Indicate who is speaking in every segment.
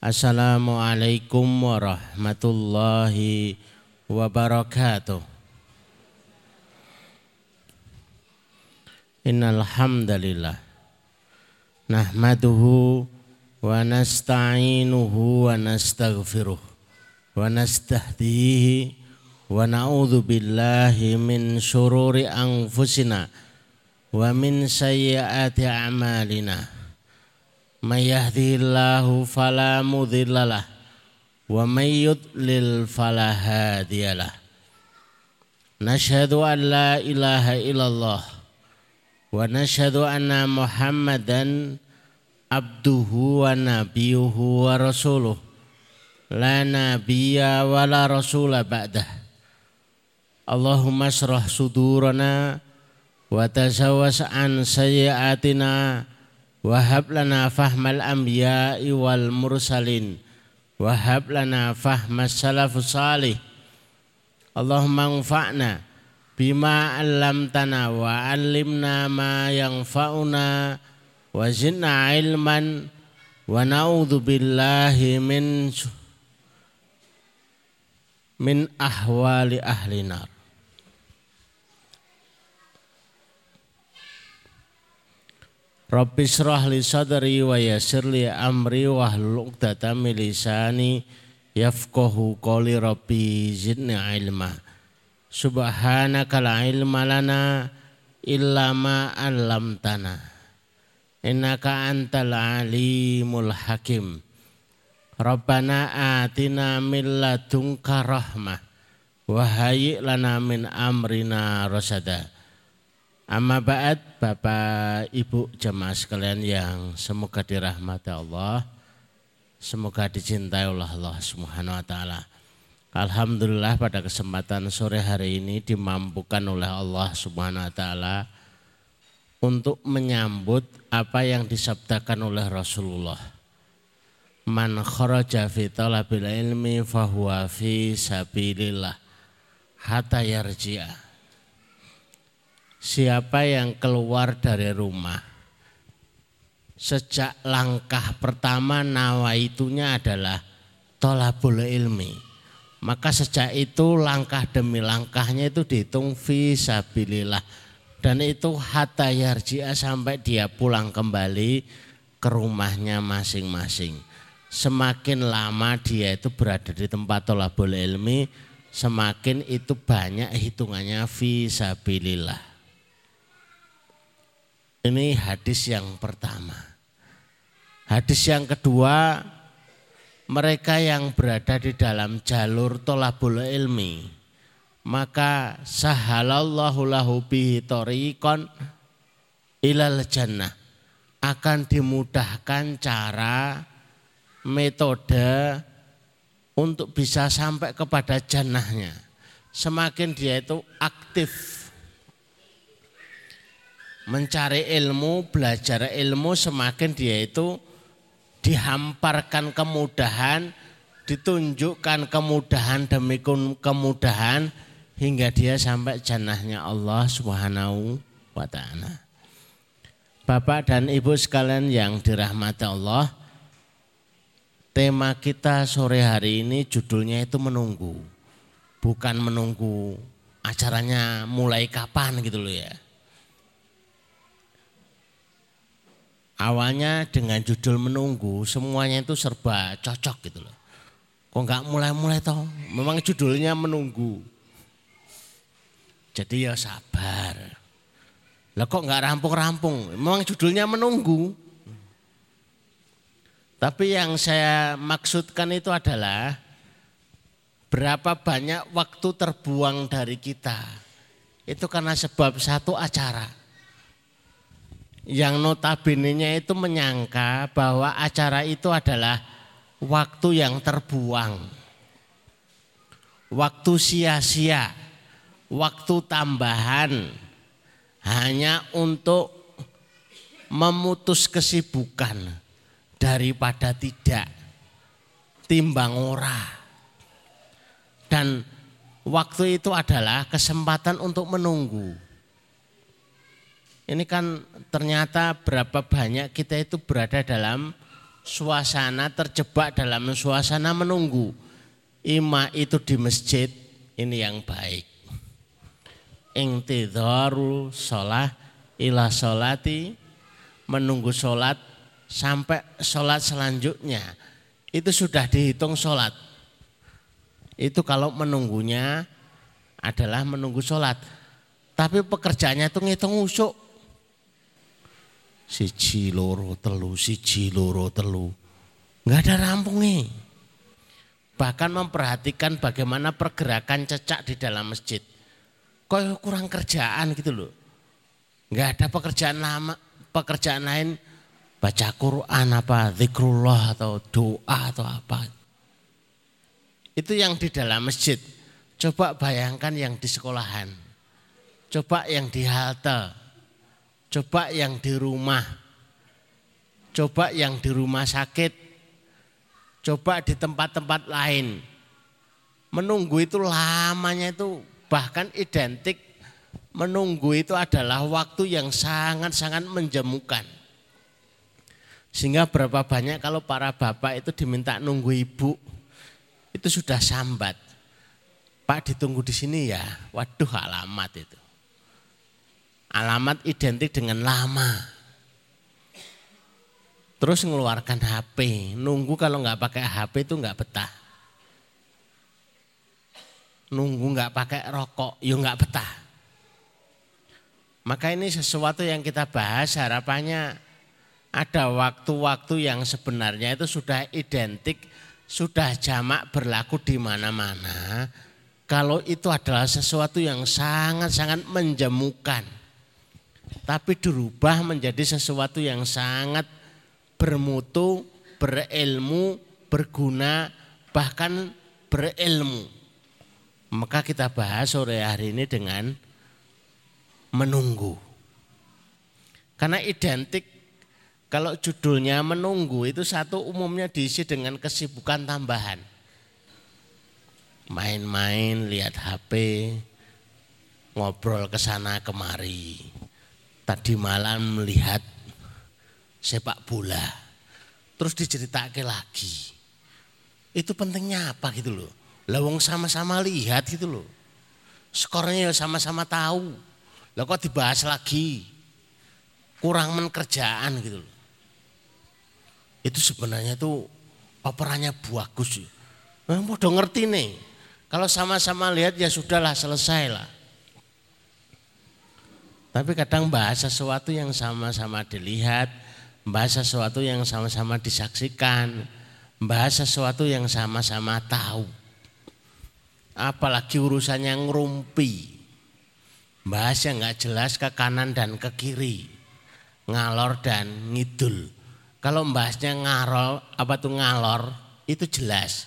Speaker 1: Assalamualaikum warahmatullahi wabarakatuh. Innal hamdalillah nahmaduhu wa nasta'inuhu wa nastaghfiruh wa nastahdihi wa na'udzu billahi min syururi anfusina wa min sayyiati a'malina. Fala mudhillalah wa may yudlil fala hadiyalah. Nashhadu an la ilaha illallah wa nashhadu anna Muhammadan abduhu wa nabiyuhu wa rasuluh. La nabiyya wa la rasula ba'dah. Allahumma syrah sudurana wa tazawwas an sayyiatina Wahab lana fahmal anbiya'i wal mursalin. Wahab lana fahmas salafus salih. Allahumma bima 'allamtana wa 'allimna ma yanfa'una wa zidna ilman wa billahi min min ahwali ahli nar Rabbi syrah li sadri wa yassir li amri wa hlul 'uqdatam min lisani yafqahu qawli rabbi zidni ilma. Subhanaka la ilma lana illa ma 'allamtana. Innaka antal alimul hakim. Rabbana atina min ladunka rahmah wa hayyi lana min amrina rasada Amma ba'd Bapak Ibu jemaah sekalian yang semoga dirahmati Allah, semoga dicintai oleh Allah Subhanahu wa taala. Alhamdulillah pada kesempatan sore hari ini dimampukan oleh Allah Subhanahu wa taala untuk menyambut apa yang disabdakan oleh Rasulullah. Man kharaja fi talabil ilmi fahuwa fi sabilillah hatta yarji'a siapa yang keluar dari rumah? Sejak langkah pertama nawaitunya adalah tolabul ilmi. Maka sejak itu langkah demi langkahnya itu dihitung visabilillah dan itu hatta yarji'a sampai dia pulang kembali ke rumahnya masing-masing. Semakin lama dia itu berada di tempat tolabul ilmi semakin itu banyak hitungannya visabilillah ini hadis yang pertama. Hadis yang kedua, mereka yang berada di dalam jalur tolabul ilmi, maka sahalallahu lahu bihi tariqan ilal jannah akan dimudahkan cara metode untuk bisa sampai kepada jannahnya. Semakin dia itu aktif mencari ilmu, belajar ilmu semakin dia itu dihamparkan kemudahan, ditunjukkan kemudahan demi kemudahan hingga dia sampai jannahnya Allah Subhanahu wa taala. Bapak dan Ibu sekalian yang dirahmati Allah, tema kita sore hari ini judulnya itu menunggu. Bukan menunggu acaranya mulai kapan gitu loh ya Awalnya dengan judul menunggu semuanya itu serba cocok gitu loh. Kok nggak mulai-mulai toh? Memang judulnya menunggu. Jadi ya sabar. Lah kok nggak rampung-rampung? Memang judulnya menunggu. Tapi yang saya maksudkan itu adalah berapa banyak waktu terbuang dari kita. Itu karena sebab satu acara yang notabene itu menyangka bahwa acara itu adalah waktu yang terbuang. Waktu sia-sia, waktu tambahan hanya untuk memutus kesibukan daripada tidak timbang ora. Dan waktu itu adalah kesempatan untuk menunggu ini kan ternyata berapa banyak kita itu berada dalam suasana terjebak dalam suasana menunggu. Ima itu di masjid ini yang baik. Ingtidharu sholat ila sholati menunggu sholat sampai sholat selanjutnya itu sudah dihitung sholat. Itu kalau menunggunya adalah menunggu sholat. Tapi pekerjaannya itu ngitung usuk. Siji loro telu, siji loro telu. Enggak ada rampungnya. Bahkan memperhatikan bagaimana pergerakan cecak di dalam masjid. Kok kurang kerjaan gitu loh. Enggak ada pekerjaan lama, pekerjaan lain baca Quran apa, zikrullah atau doa atau apa. Itu yang di dalam masjid. Coba bayangkan yang di sekolahan. Coba yang di halte coba yang di rumah, coba yang di rumah sakit, coba di tempat-tempat lain. Menunggu itu lamanya itu bahkan identik menunggu itu adalah waktu yang sangat-sangat menjemukan. Sehingga berapa banyak kalau para bapak itu diminta nunggu ibu, itu sudah sambat. Pak ditunggu di sini ya, waduh alamat itu. Alamat identik dengan lama. Terus mengeluarkan HP, nunggu kalau nggak pakai HP itu nggak betah. Nunggu nggak pakai rokok, yuk ya nggak betah. Maka ini sesuatu yang kita bahas harapannya ada waktu-waktu yang sebenarnya itu sudah identik, sudah jamak berlaku di mana-mana. Kalau itu adalah sesuatu yang sangat-sangat menjemukan tapi dirubah menjadi sesuatu yang sangat bermutu, berilmu, berguna, bahkan berilmu. Maka kita bahas sore hari ini dengan menunggu. Karena identik kalau judulnya menunggu itu satu umumnya diisi dengan kesibukan tambahan. Main-main, lihat HP, ngobrol ke sana kemari tadi malam melihat sepak bola. Terus diceritakan lagi. Itu pentingnya apa gitu loh. Lawang sama-sama lihat gitu loh. Skornya ya sama-sama tahu. Lah kok dibahas lagi. Kurang menkerjaan gitu loh. Itu sebenarnya tuh operannya bagus. Nah, mau ngerti nih. Kalau sama-sama lihat ya sudahlah selesai lah. Tapi kadang bahas sesuatu yang sama-sama dilihat, bahas sesuatu yang sama-sama disaksikan, bahas sesuatu yang sama-sama tahu. Apalagi urusannya ngerumpi. Bahas yang nggak jelas ke kanan dan ke kiri. Ngalor dan ngidul. Kalau bahasnya ngarol, apa tuh ngalor, itu jelas.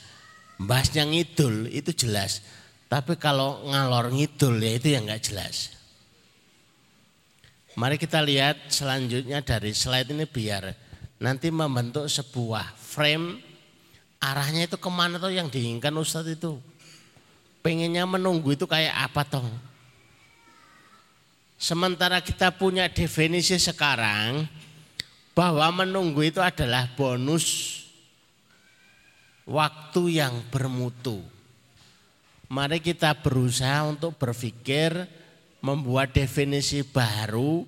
Speaker 1: Bahasnya ngidul, itu jelas. Tapi kalau ngalor ngidul ya itu yang nggak jelas. Mari kita lihat selanjutnya dari slide ini biar nanti membentuk sebuah frame arahnya itu ke mana tuh yang diinginkan Ustadz itu. Pengennya menunggu itu kayak apa toh? Sementara kita punya definisi sekarang bahwa menunggu itu adalah bonus waktu yang bermutu. Mari kita berusaha untuk berpikir membuat definisi baru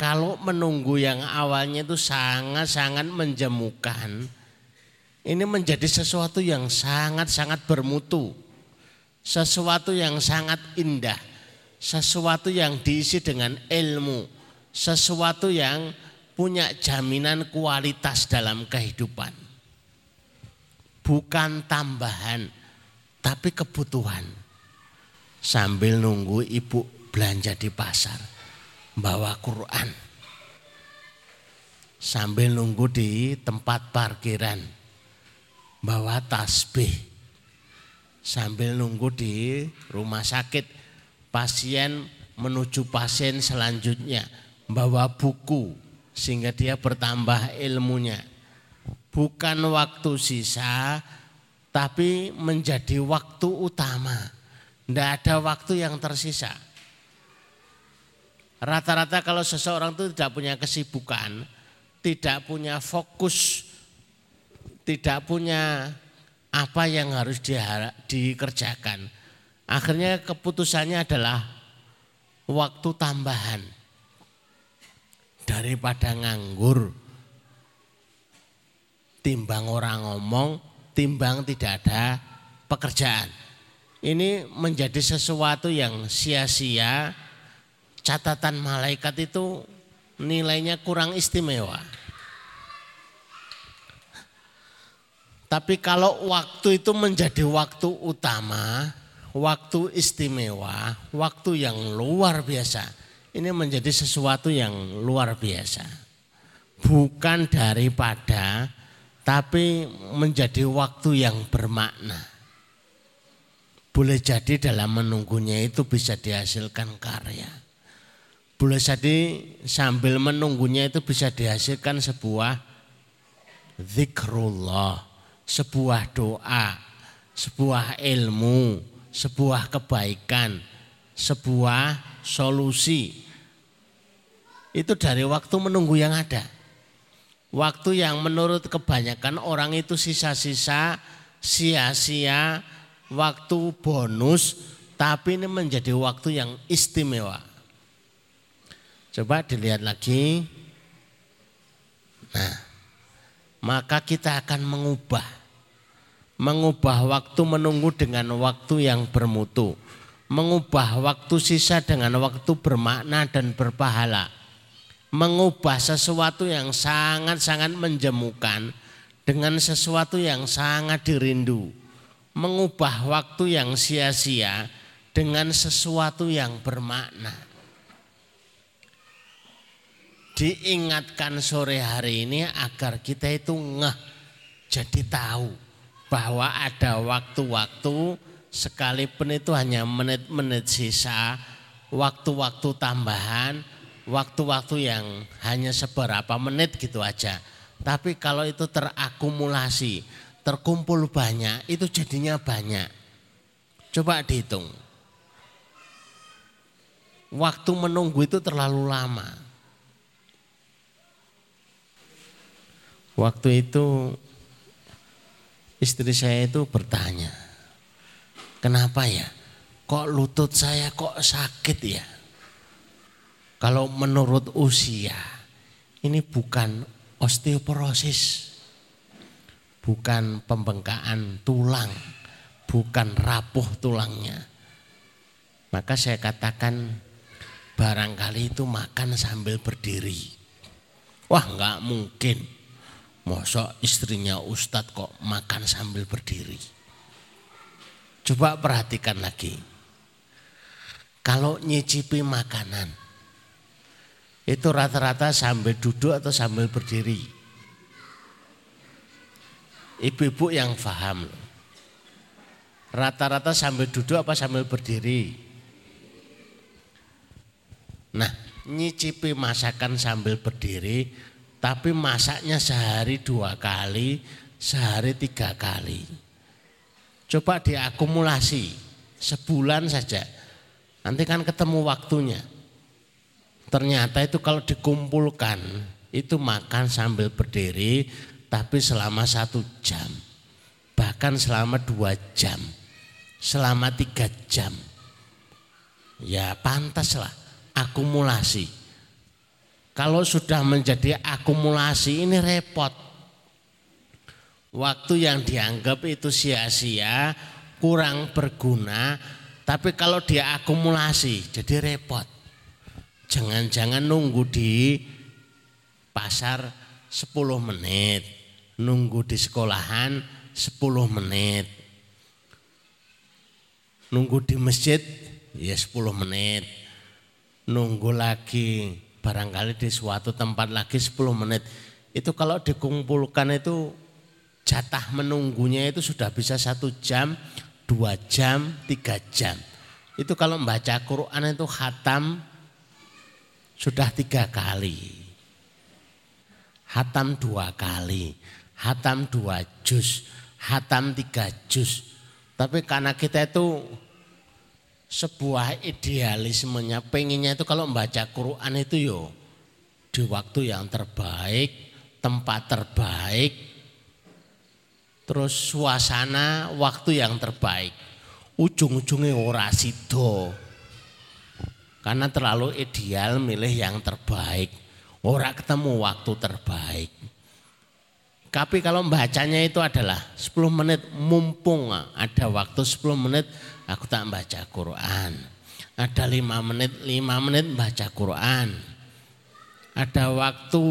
Speaker 1: kalau menunggu yang awalnya itu sangat-sangat menjemukan. Ini menjadi sesuatu yang sangat-sangat bermutu sesuatu yang sangat indah sesuatu yang diisi dengan ilmu sesuatu yang punya jaminan kualitas dalam kehidupan. Bukan tambahan tapi kebutuhan. Sambil nunggu ibu belanja di pasar, bawa Quran. Sambil nunggu di tempat parkiran, bawa tasbih. Sambil nunggu di rumah sakit, pasien menuju pasien selanjutnya, bawa buku sehingga dia bertambah ilmunya. Bukan waktu sisa, tapi menjadi waktu utama. Tidak ada waktu yang tersisa. Rata-rata kalau seseorang itu tidak punya kesibukan, tidak punya fokus tidak punya apa yang harus di, dikerjakan. Akhirnya keputusannya adalah waktu tambahan daripada nganggur. Timbang orang ngomong, timbang tidak ada pekerjaan. Ini menjadi sesuatu yang sia-sia. Catatan malaikat itu nilainya kurang istimewa. Tapi kalau waktu itu menjadi waktu utama, waktu istimewa, waktu yang luar biasa. Ini menjadi sesuatu yang luar biasa. Bukan daripada tapi menjadi waktu yang bermakna. Boleh jadi dalam menunggunya itu bisa dihasilkan karya. Boleh jadi sambil menunggunya itu bisa dihasilkan sebuah zikrullah, sebuah doa, sebuah ilmu, sebuah kebaikan, sebuah solusi. Itu dari waktu menunggu yang ada. Waktu yang menurut kebanyakan orang itu sisa-sisa, sia-sia, waktu bonus, tapi ini menjadi waktu yang istimewa. Coba dilihat lagi. Nah, maka kita akan mengubah. Mengubah waktu menunggu dengan waktu yang bermutu. Mengubah waktu sisa dengan waktu bermakna dan berpahala mengubah sesuatu yang sangat-sangat menjemukan dengan sesuatu yang sangat dirindu. Mengubah waktu yang sia-sia dengan sesuatu yang bermakna. Diingatkan sore hari ini agar kita itu ngeh jadi tahu bahwa ada waktu-waktu sekalipun itu hanya menit-menit sisa, waktu-waktu tambahan waktu-waktu yang hanya seberapa menit gitu aja. Tapi kalau itu terakumulasi, terkumpul banyak, itu jadinya banyak. Coba dihitung. Waktu menunggu itu terlalu lama. Waktu itu istri saya itu bertanya, kenapa ya? Kok lutut saya kok sakit ya? Kalau menurut usia ini bukan osteoporosis, bukan pembengkakan tulang, bukan rapuh tulangnya. Maka saya katakan barangkali itu makan sambil berdiri. Wah nggak mungkin. Mosok istrinya Ustadz kok makan sambil berdiri. Coba perhatikan lagi. Kalau nyicipi makanan, itu rata-rata sambil duduk atau sambil berdiri. Ibu-ibu yang paham. Rata-rata sambil duduk apa sambil berdiri. Nah, nyicipi masakan sambil berdiri, tapi masaknya sehari dua kali, sehari tiga kali. Coba diakumulasi sebulan saja. Nanti kan ketemu waktunya. Ternyata itu kalau dikumpulkan itu makan sambil berdiri tapi selama satu jam. Bahkan selama dua jam. Selama tiga jam. Ya pantaslah akumulasi. Kalau sudah menjadi akumulasi ini repot. Waktu yang dianggap itu sia-sia, kurang berguna, tapi kalau dia akumulasi jadi repot. Jangan-jangan nunggu di pasar 10 menit, nunggu di sekolahan 10 menit. Nunggu di masjid ya 10 menit. Nunggu lagi barangkali di suatu tempat lagi 10 menit. Itu kalau dikumpulkan itu jatah menunggunya itu sudah bisa satu jam, dua jam, tiga jam. Itu kalau membaca Quran itu khatam sudah tiga kali. Hatam dua kali, hatam dua juz, hatam tiga juz. Tapi karena kita itu sebuah idealismenya, pengennya itu kalau membaca Quran itu yo di waktu yang terbaik, tempat terbaik, Terus suasana waktu yang terbaik. Ujung-ujungnya ora sido. Karena terlalu ideal milih yang terbaik. Ora ketemu waktu terbaik. Tapi kalau bacanya itu adalah 10 menit mumpung ada waktu 10 menit aku tak baca Quran. Ada 5 menit, 5 menit baca Quran. Ada waktu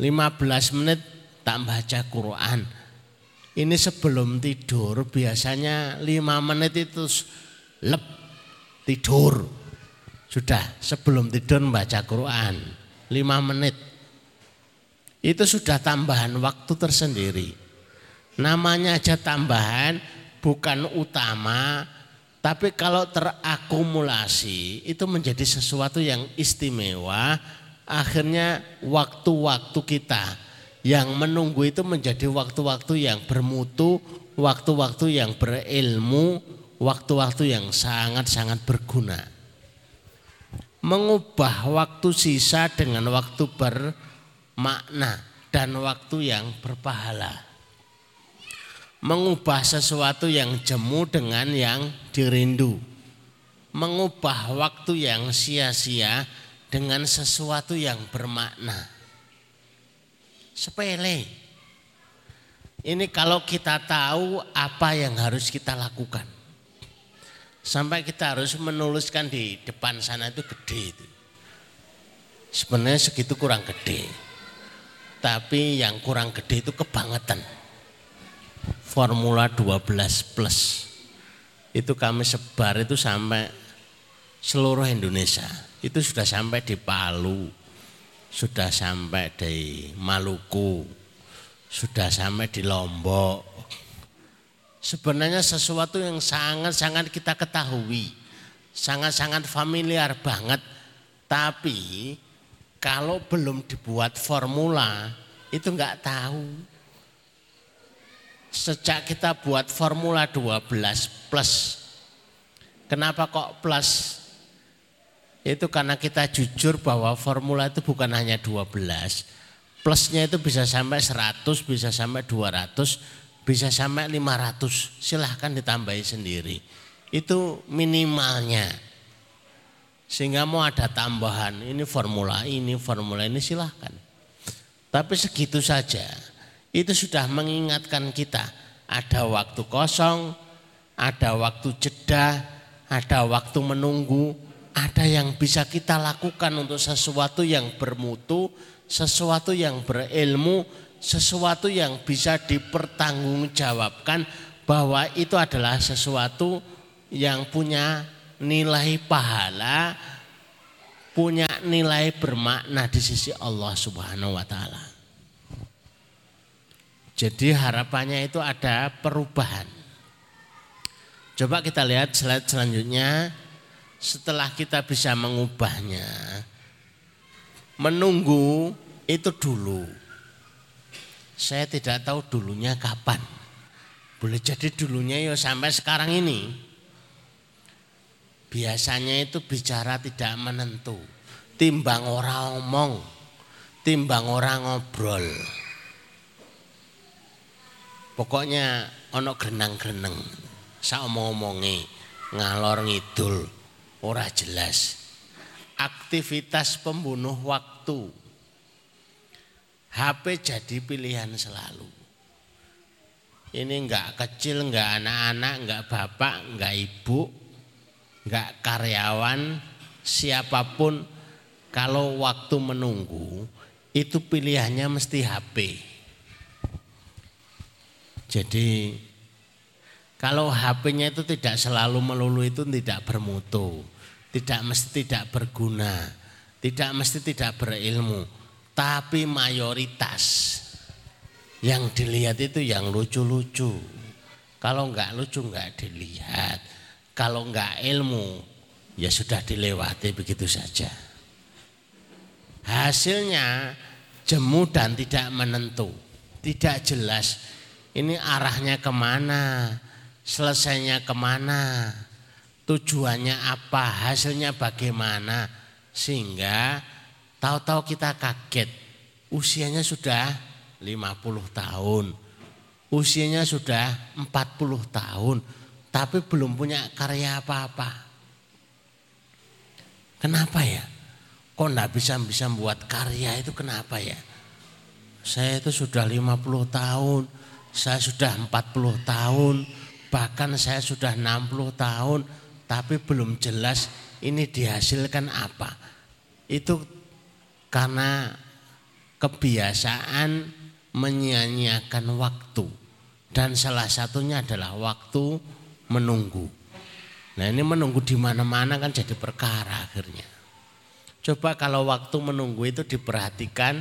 Speaker 1: 15 menit tak baca Quran. Ini sebelum tidur biasanya 5 menit itu lep tidur. Sudah sebelum tidur baca Quran 5 menit itu sudah tambahan waktu tersendiri. Namanya aja tambahan, bukan utama, tapi kalau terakumulasi itu menjadi sesuatu yang istimewa, akhirnya waktu-waktu kita yang menunggu itu menjadi waktu-waktu yang bermutu, waktu-waktu yang berilmu, waktu-waktu yang sangat-sangat berguna. Mengubah waktu sisa dengan waktu ber makna dan waktu yang berpahala. Mengubah sesuatu yang jemu dengan yang dirindu. Mengubah waktu yang sia-sia dengan sesuatu yang bermakna. Sepele. Ini kalau kita tahu apa yang harus kita lakukan. Sampai kita harus menuliskan di depan sana itu gede itu. Sebenarnya segitu kurang gede tapi yang kurang gede itu kebangetan. Formula 12 plus. Itu kami sebar itu sampai seluruh Indonesia. Itu sudah sampai di Palu, sudah sampai di Maluku, sudah sampai di Lombok. Sebenarnya sesuatu yang sangat-sangat kita ketahui, sangat-sangat familiar banget, tapi kalau belum dibuat formula itu enggak tahu. Sejak kita buat formula 12 plus. Kenapa kok plus? Itu karena kita jujur bahwa formula itu bukan hanya 12. Plusnya itu bisa sampai 100, bisa sampai 200, bisa sampai 500. Silahkan ditambahi sendiri. Itu minimalnya. Sehingga mau ada tambahan, ini formula ini, formula ini silahkan. Tapi segitu saja, itu sudah mengingatkan kita ada waktu kosong, ada waktu jeda, ada waktu menunggu, ada yang bisa kita lakukan untuk sesuatu yang bermutu, sesuatu yang berilmu, sesuatu yang bisa dipertanggungjawabkan bahwa itu adalah sesuatu yang punya nilai pahala punya nilai bermakna di sisi Allah Subhanahu wa taala. Jadi harapannya itu ada perubahan. Coba kita lihat slide selanjutnya. Setelah kita bisa mengubahnya, menunggu itu dulu. Saya tidak tahu dulunya kapan. Boleh jadi dulunya ya sampai sekarang ini biasanya itu bicara tidak menentu. Timbang orang omong, timbang orang ngobrol. Pokoknya ono genang-geneng, omong-omongi, ngalor ngidul, ora jelas. Aktivitas pembunuh waktu. HP jadi pilihan selalu. Ini enggak kecil, enggak anak-anak, enggak bapak, enggak ibu, nggak karyawan siapa pun kalau waktu menunggu itu pilihannya mesti HP. Jadi kalau HP-nya itu tidak selalu melulu itu tidak bermutu, tidak mesti tidak berguna, tidak mesti tidak berilmu, tapi mayoritas yang dilihat itu yang lucu-lucu. Kalau nggak lucu nggak dilihat. Kalau enggak ilmu, ya sudah dilewati begitu saja. Hasilnya jemu dan tidak menentu, tidak jelas. Ini arahnya ke mana, selesainya ke mana, tujuannya apa, hasilnya bagaimana. Sehingga tahu-tahu kita kaget, usianya sudah 50 tahun, usianya sudah 40 tahun tapi belum punya karya apa-apa. Kenapa ya? Kok enggak bisa bisa buat karya itu kenapa ya? Saya itu sudah 50 tahun, saya sudah 40 tahun, bahkan saya sudah 60 tahun, tapi belum jelas ini dihasilkan apa. Itu karena kebiasaan menyanyiakan waktu dan salah satunya adalah waktu menunggu. Nah ini menunggu di mana-mana kan jadi perkara akhirnya. Coba kalau waktu menunggu itu diperhatikan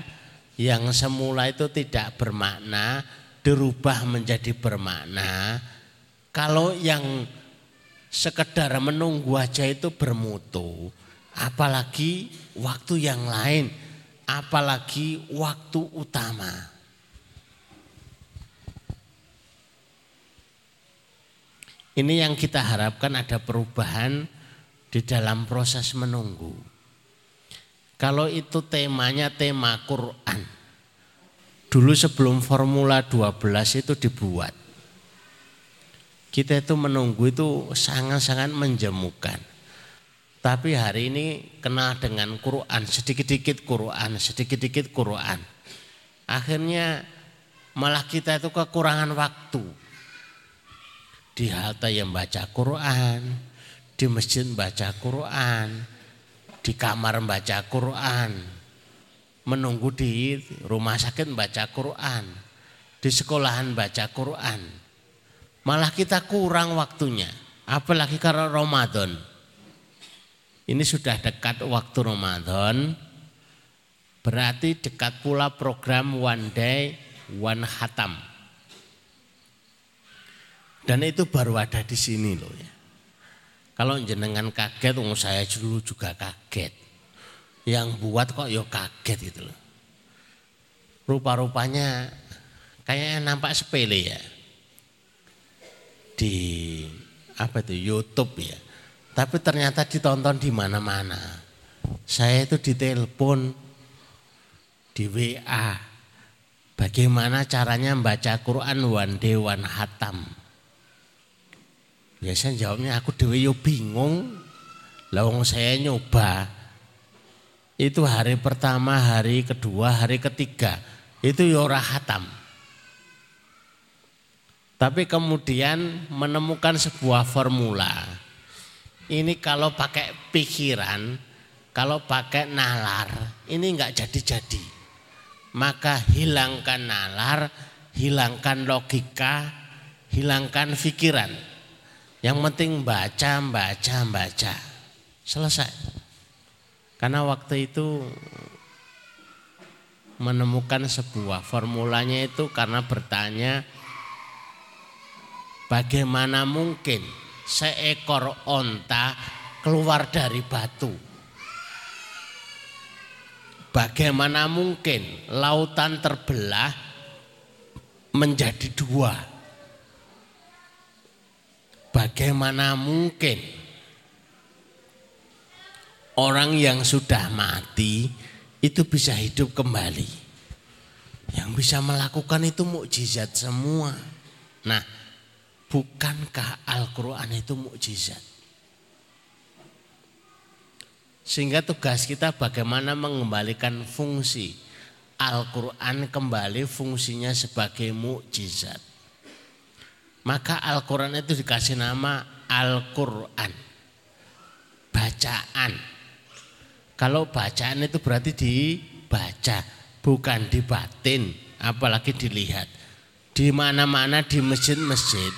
Speaker 1: yang semula itu tidak bermakna dirubah menjadi bermakna. Kalau yang sekedar menunggu aja itu bermutu, apalagi waktu yang lain, apalagi waktu utama. Ini yang kita harapkan ada perubahan di dalam proses menunggu. Kalau itu temanya tema Quran. Dulu sebelum Formula 12 itu dibuat. Kita itu menunggu itu sangat-sangat menjemukan. Tapi hari ini kenal dengan Quran, sedikit-sedikit Quran, sedikit-sedikit Quran. Akhirnya malah kita itu kekurangan waktu di halte yang baca Quran, di masjid baca Quran, di kamar baca Quran, menunggu di rumah sakit baca Quran, di sekolahan baca Quran. Malah kita kurang waktunya, apalagi karena Ramadan. Ini sudah dekat waktu Ramadan, berarti dekat pula program One Day One Hatam dan itu baru ada di sini loh ya. Kalau jenengan kaget, saya dulu juga kaget. Yang buat kok yo kaget gitu loh. Rupa-rupanya kayaknya nampak sepele ya. Di apa itu YouTube ya. Tapi ternyata ditonton di mana-mana. Saya itu ditelepon di WA. Bagaimana caranya membaca Quran one day one hatam. Biasanya jawabnya aku dewe yo bingung. Lawang saya nyoba. Itu hari pertama, hari kedua, hari ketiga. Itu yo hatam. Tapi kemudian menemukan sebuah formula. Ini kalau pakai pikiran, kalau pakai nalar, ini enggak jadi-jadi. Maka hilangkan nalar, hilangkan logika, hilangkan pikiran yang penting baca, baca, baca. Selesai. Karena waktu itu menemukan sebuah formulanya itu karena bertanya bagaimana mungkin seekor onta keluar dari batu. Bagaimana mungkin lautan terbelah menjadi dua. Bagaimana mungkin orang yang sudah mati itu bisa hidup kembali? Yang bisa melakukan itu mukjizat semua. Nah, bukankah Al-Quran itu mukjizat? Sehingga tugas kita bagaimana mengembalikan fungsi Al-Quran kembali fungsinya sebagai mukjizat. Maka Al-Quran itu dikasih nama Al-Quran. Bacaan. Kalau bacaan itu berarti dibaca, bukan dibatin, apalagi dilihat. Di mana-mana di masjid-masjid,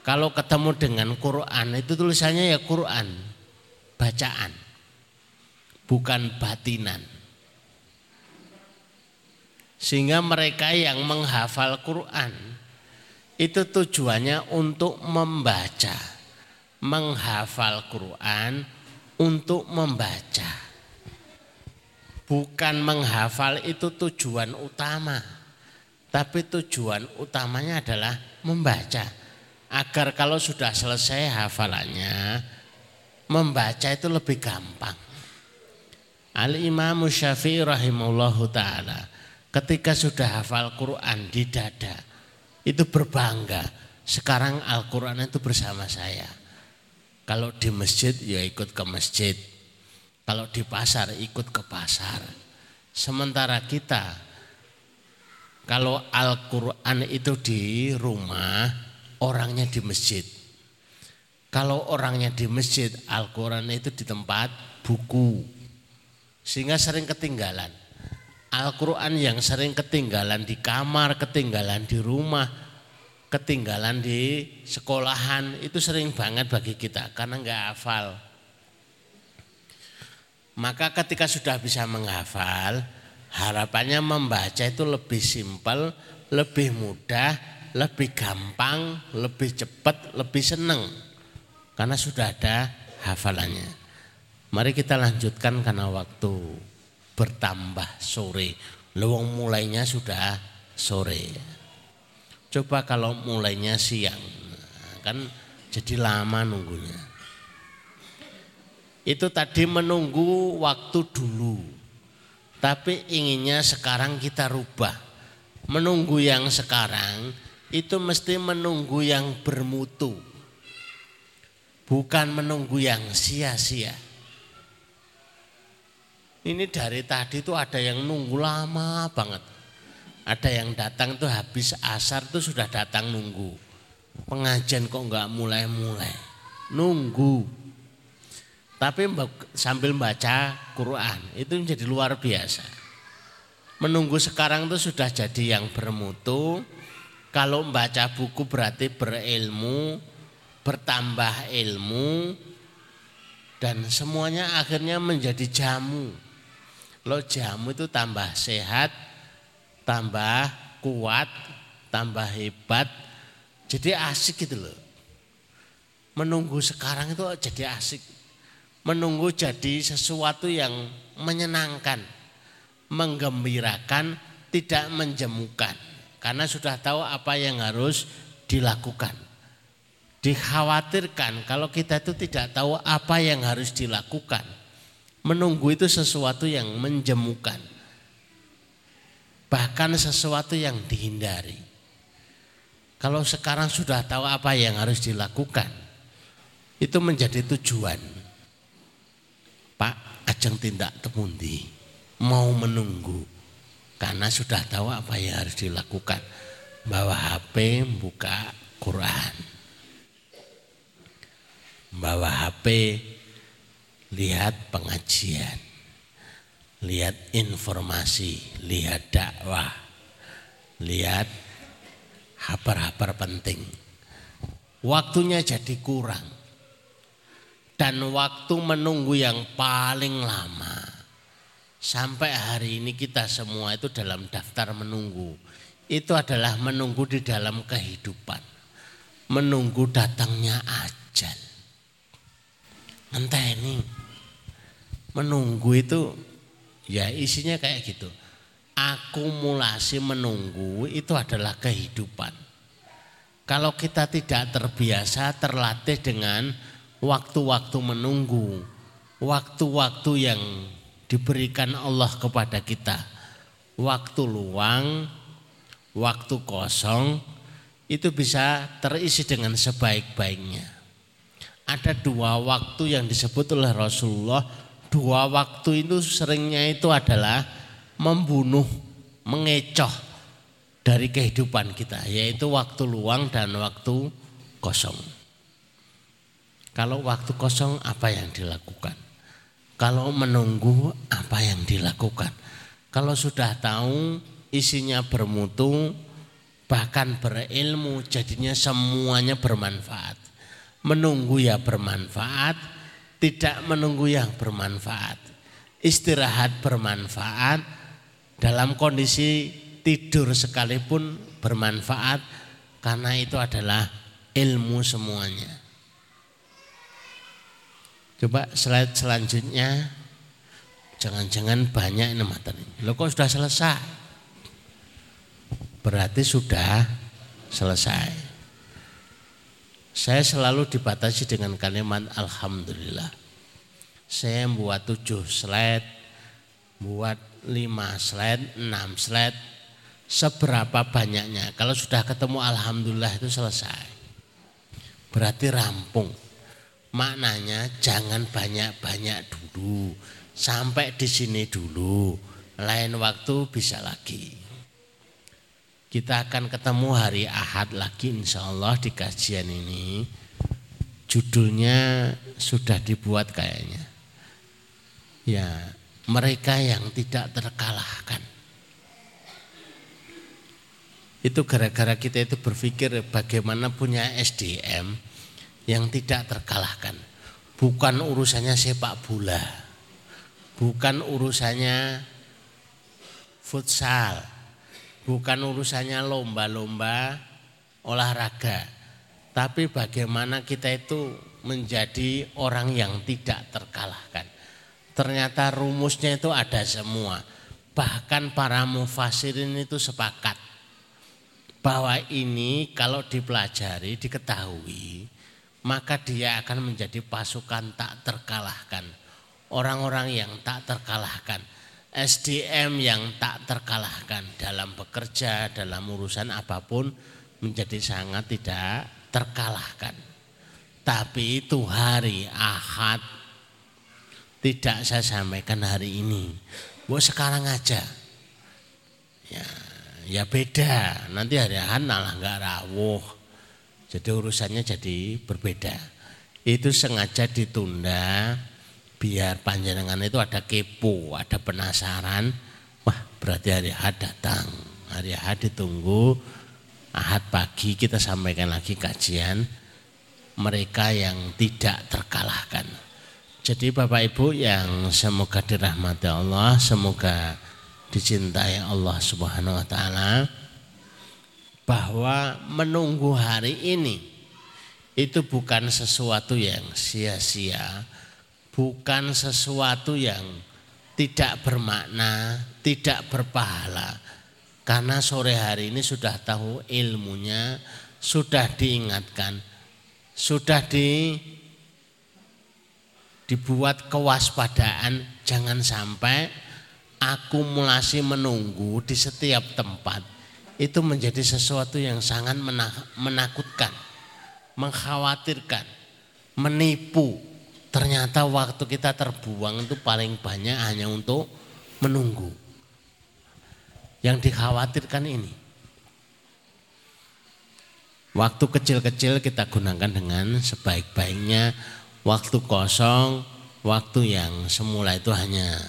Speaker 1: kalau ketemu dengan Quran itu tulisannya ya Quran, bacaan, bukan batinan. Sehingga mereka yang menghafal Quran itu tujuannya untuk membaca, menghafal Quran untuk membaca. Bukan menghafal itu tujuan utama, tapi tujuan utamanya adalah membaca. Agar kalau sudah selesai hafalannya, membaca itu lebih gampang. Al-Imam Syafi'i rahimahullahu taala ketika sudah hafal Quran di dada, itu berbangga. Sekarang Al-Quran itu bersama saya. Kalau di masjid ya ikut ke masjid. Kalau di pasar ikut ke pasar. Sementara kita kalau Al-Quran itu di rumah, orangnya di masjid. Kalau orangnya di masjid, Al-Quran itu di tempat buku. Sehingga sering ketinggalan. Al-Quran yang sering ketinggalan di kamar, ketinggalan di rumah, ketinggalan di sekolahan itu sering banget bagi kita karena nggak hafal. Maka ketika sudah bisa menghafal, harapannya membaca itu lebih simpel, lebih mudah, lebih gampang, lebih cepat, lebih senang. Karena sudah ada hafalannya. Mari kita lanjutkan karena waktu bertambah sore. Lewong mulainya sudah sore. Coba kalau mulainya siang, kan jadi lama nunggunya. Itu tadi menunggu waktu dulu. Tapi inginnya sekarang kita rubah. Menunggu yang sekarang itu mesti menunggu yang bermutu. Bukan menunggu yang sia-sia. Ini dari tadi itu ada yang nunggu lama banget. Ada yang datang tuh habis asar tuh sudah datang nunggu. Pengajian kok nggak mulai-mulai. Nunggu. Tapi sambil baca Quran itu menjadi luar biasa. Menunggu sekarang tuh sudah jadi yang bermutu. Kalau membaca buku berarti berilmu, bertambah ilmu, dan semuanya akhirnya menjadi jamu. Lo jamu itu tambah sehat, tambah kuat, tambah hebat. Jadi asik gitu loh. Menunggu sekarang itu jadi asik. Menunggu jadi sesuatu yang menyenangkan, menggembirakan, tidak menjemukan. Karena sudah tahu apa yang harus dilakukan. Dikhawatirkan kalau kita itu tidak tahu apa yang harus dilakukan. Menunggu itu sesuatu yang menjemukan bahkan sesuatu yang dihindari. Kalau sekarang sudah tahu apa yang harus dilakukan, itu menjadi tujuan. Pak, ajeng tindak temundi, mau menunggu, karena sudah tahu apa yang harus dilakukan. Bawa HP, buka Quran. Bawa HP, lihat pengajian lihat informasi, lihat dakwah, lihat kabar-kabar penting. Waktunya jadi kurang. Dan waktu menunggu yang paling lama. Sampai hari ini kita semua itu dalam daftar menunggu. Itu adalah menunggu di dalam kehidupan. Menunggu datangnya ajal. Entah ini menunggu itu Ya isinya kayak gitu. Akumulasi menunggu itu adalah kehidupan. Kalau kita tidak terbiasa terlatih dengan waktu-waktu menunggu, waktu-waktu yang diberikan Allah kepada kita, waktu luang, waktu kosong itu bisa terisi dengan sebaik-baiknya. Ada dua waktu yang disebut oleh Rasulullah dua waktu itu seringnya itu adalah membunuh, mengecoh dari kehidupan kita, yaitu waktu luang dan waktu kosong. Kalau waktu kosong apa yang dilakukan? Kalau menunggu apa yang dilakukan? Kalau sudah tahu isinya bermutu, bahkan berilmu, jadinya semuanya bermanfaat. Menunggu ya bermanfaat, tidak menunggu yang bermanfaat. Istirahat bermanfaat dalam kondisi tidur sekalipun bermanfaat karena itu adalah ilmu semuanya. Coba slide selanjutnya. Jangan-jangan banyak ini materi. Lo kok sudah selesai? Berarti sudah selesai. Saya selalu dibatasi dengan kalimat Alhamdulillah. Saya buat tujuh slide, buat lima slide, enam slide. seberapa banyaknya. Kalau sudah ketemu alhamdulillah itu selesai. Berarti rampung. Maknanya jangan banyak-banyak dulu. Sampai di sini dulu. Lain waktu bisa lagi. Kita akan ketemu hari Ahad lagi insya Allah di kajian ini. Judulnya sudah dibuat kayaknya. Ya, mereka yang tidak terkalahkan. Itu gara-gara kita itu berpikir bagaimana punya SDM yang tidak terkalahkan. Bukan urusannya sepak bola. Bukan urusannya futsal. Bukan urusannya lomba-lomba olahraga. Tapi bagaimana kita itu menjadi orang yang tidak terkalahkan. Ternyata rumusnya itu ada semua. Bahkan para mufasirin itu sepakat bahwa ini kalau dipelajari, diketahui, maka dia akan menjadi pasukan tak terkalahkan. Orang-orang yang tak terkalahkan. SDM yang tak terkalahkan dalam bekerja, dalam urusan apa pun menjadi sangat tidak terkalahkan. Tapi itu hari Ahad tidak saya sampaikan hari ini. Buat sekarang aja. Ya, ya beda. Nanti hari Ahad malah nggak rawuh. Jadi urusannya jadi berbeda. Itu sengaja ditunda biar panjenengan itu ada kepo, ada penasaran. Wah berarti hari Ahad datang. Hari Ahad ditunggu. Ahad pagi kita sampaikan lagi kajian mereka yang tidak terkalahkan. Jadi Bapak Ibu yang semoga dirahmati Allah, semoga dicintai Allah Subhanahu wa taala bahwa menunggu hari ini itu bukan sesuatu yang sia-sia, bukan sesuatu yang tidak bermakna, tidak berpahala. Karena sore hari ini sudah tahu ilmunya, sudah diingatkan, sudah di dibuat kewaspadaan jangan sampai akumulasi menunggu di setiap tempat itu menjadi sesuatu yang sangat menakutkan, mengkhawatirkan, menipu. Ternyata waktu kita terbuang itu paling banyak hanya untuk menunggu. Yang dikhawatirkan ini. Waktu kecil-kecil kita gunakan dengan sebaik-baiknya waktu kosong, waktu yang semula itu hanya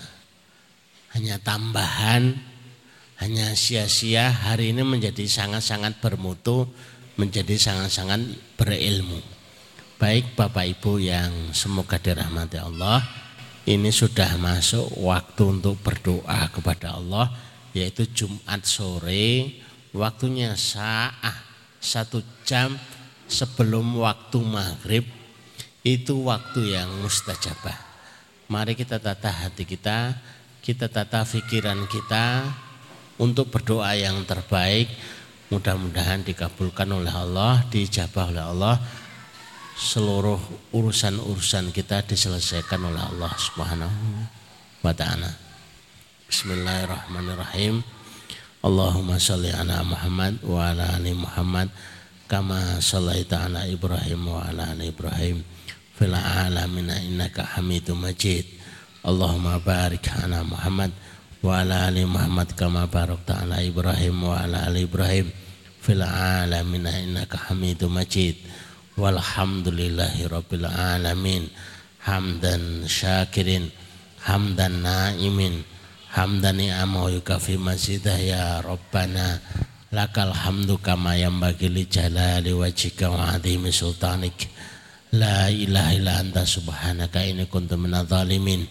Speaker 1: hanya tambahan, hanya sia-sia, hari ini menjadi sangat-sangat bermutu, menjadi sangat-sangat berilmu. Baik Bapak Ibu yang semoga dirahmati Allah, ini sudah masuk waktu untuk berdoa kepada Allah, yaitu Jumat sore, waktunya saat satu jam sebelum waktu maghrib itu waktu yang mustajabah. Mari kita tata hati kita, kita tata pikiran kita untuk berdoa yang terbaik. Mudah-mudahan dikabulkan oleh Allah, dijabah oleh Allah. Seluruh urusan-urusan kita diselesaikan oleh Allah Subhanahu wa taala. Bismillahirrahmanirrahim. Allahumma sholli ala Muhammad wa ala ali Muhammad kama shallaita ala Ibrahim wa ala ali Ibrahim fil alamin innaka hamidum majid Allahumma barik ala Muhammad wa ala ali Muhammad kama barakta ala Ibrahim wa ala ali Ibrahim. Fil alamin innaka hamidum majid. Walhamdulillahi rabbil alamin. Hamdan syakirin hamdan naimin hamdan ni'amahu yukafi mazidah ya rabbana. Lakal hamdu kama bagi li jalali wajhika wa adhimi sultanik. La ilaha illa anta subhanaka ini kuntu minadzalimin.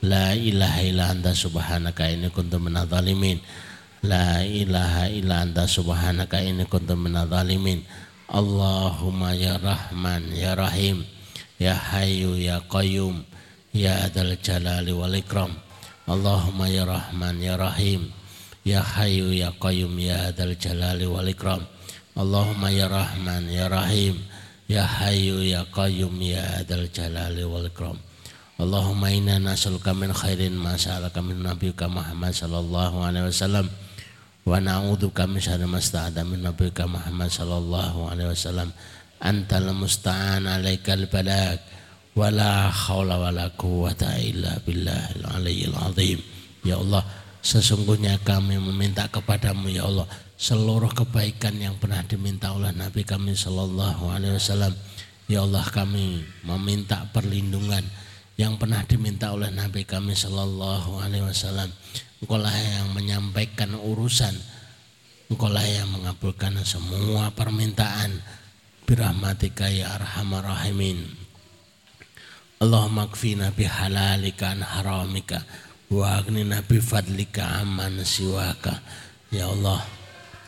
Speaker 1: La ilaha illa anta subhanaka ini kuntu minadzalimin. La ilaha illa anta subhanaka ini kuntu minadzalimin. Allahumma ya Rahman ya Rahim ya Hayyu ya Qayyum ya Adzal Jalali wal Ikram. Allahumma ya Rahman ya Rahim ya Hayyu ya Qayyum ya Adzal Jalali wal Ikram. Allahumma ya Rahman ya Rahim Ya Hayyu Ya Qayyum Ya Adal Jalali Wal Ikram Allahumma inna nas'aluka min khairin ma sa'alaka min nabiyika Muhammad sallallahu alaihi wasallam wa na'udzubika min syarri ma min nabiyika Muhammad sallallahu alaihi wasallam. Antal musta'an alaikal balag wala haula wala quwata illa billahil aliyyil azim. Ya Allah sesungguhnya kami meminta kepadamu ya Allah seluruh kebaikan yang pernah diminta oleh Nabi kami sallallahu alaihi wasallam. Ya Allah kami meminta perlindungan yang pernah diminta oleh Nabi kami sallallahu alaihi wasallam. Engkau lah yang menyampaikan urusan. Engkau lah yang mengabulkan semua permintaan. Birahmatika ya arhamar rahimin. Allahumma kfina bihalalika an haramika wa aghnina bifadlika amman siwaka. Ya Allah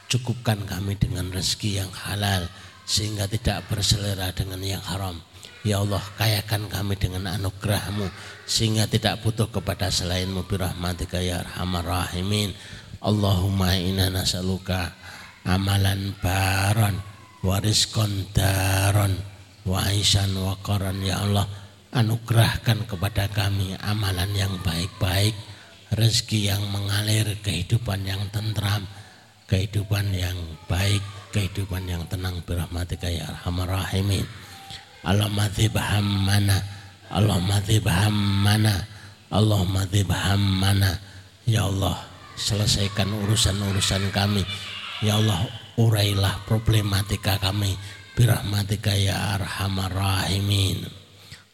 Speaker 1: cukupkan kami dengan rezeki yang halal sehingga tidak berselera dengan yang haram Ya Allah kayakan kami dengan anugerahmu sehingga tidak butuh kepada selainmu birahmatika ya arhamar rahimin. Allahumma inna nas'aluka amalan baron wariskon daron wa aisan ya Allah anugerahkan kepada kami amalan yang baik-baik rezeki yang mengalir kehidupan yang tentram kehidupan yang baik kehidupan yang tenang birahmatika ya arhamar rahimin Allahumma dhibham mana Allahumma dhibham mana Allahumma dhibham mana Ya Allah selesaikan urusan-urusan kami. Ya Allah urailah problematika kami. Birahmatika ya arhamar rahimin.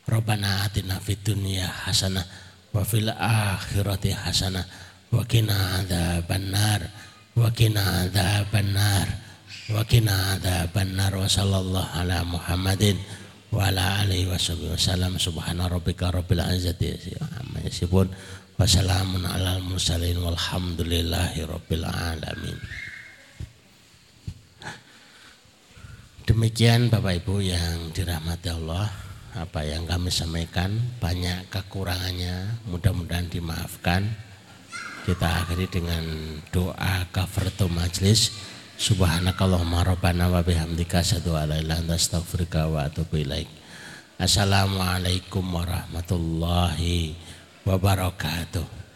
Speaker 1: Rabbana atina fid dunya hasanah wa fil akhirati hasanah wa qina adzabannar wa qina adzabannar wa qina wa sallallahu ala Muhammadin wa ala alihi wasallam subhana rabbika rabbil izzati. Amma yasifun wa salamun alal mursalin walhamdulillahi rabbil alamin. Demikian Bapak Ibu yang dirahmati Allah Apa yang kami sampaikan Banyak kekurangannya Mudah-mudahan dimaafkan. Kita akhiri dengan doa kafaratul majlis Subhanakallahumma rabbana wa bihamdika asyhadu an la ilaha illa astaghfiruka wa atubu ilaik. Assalamualaikum warahmatullahi wabarakatuh.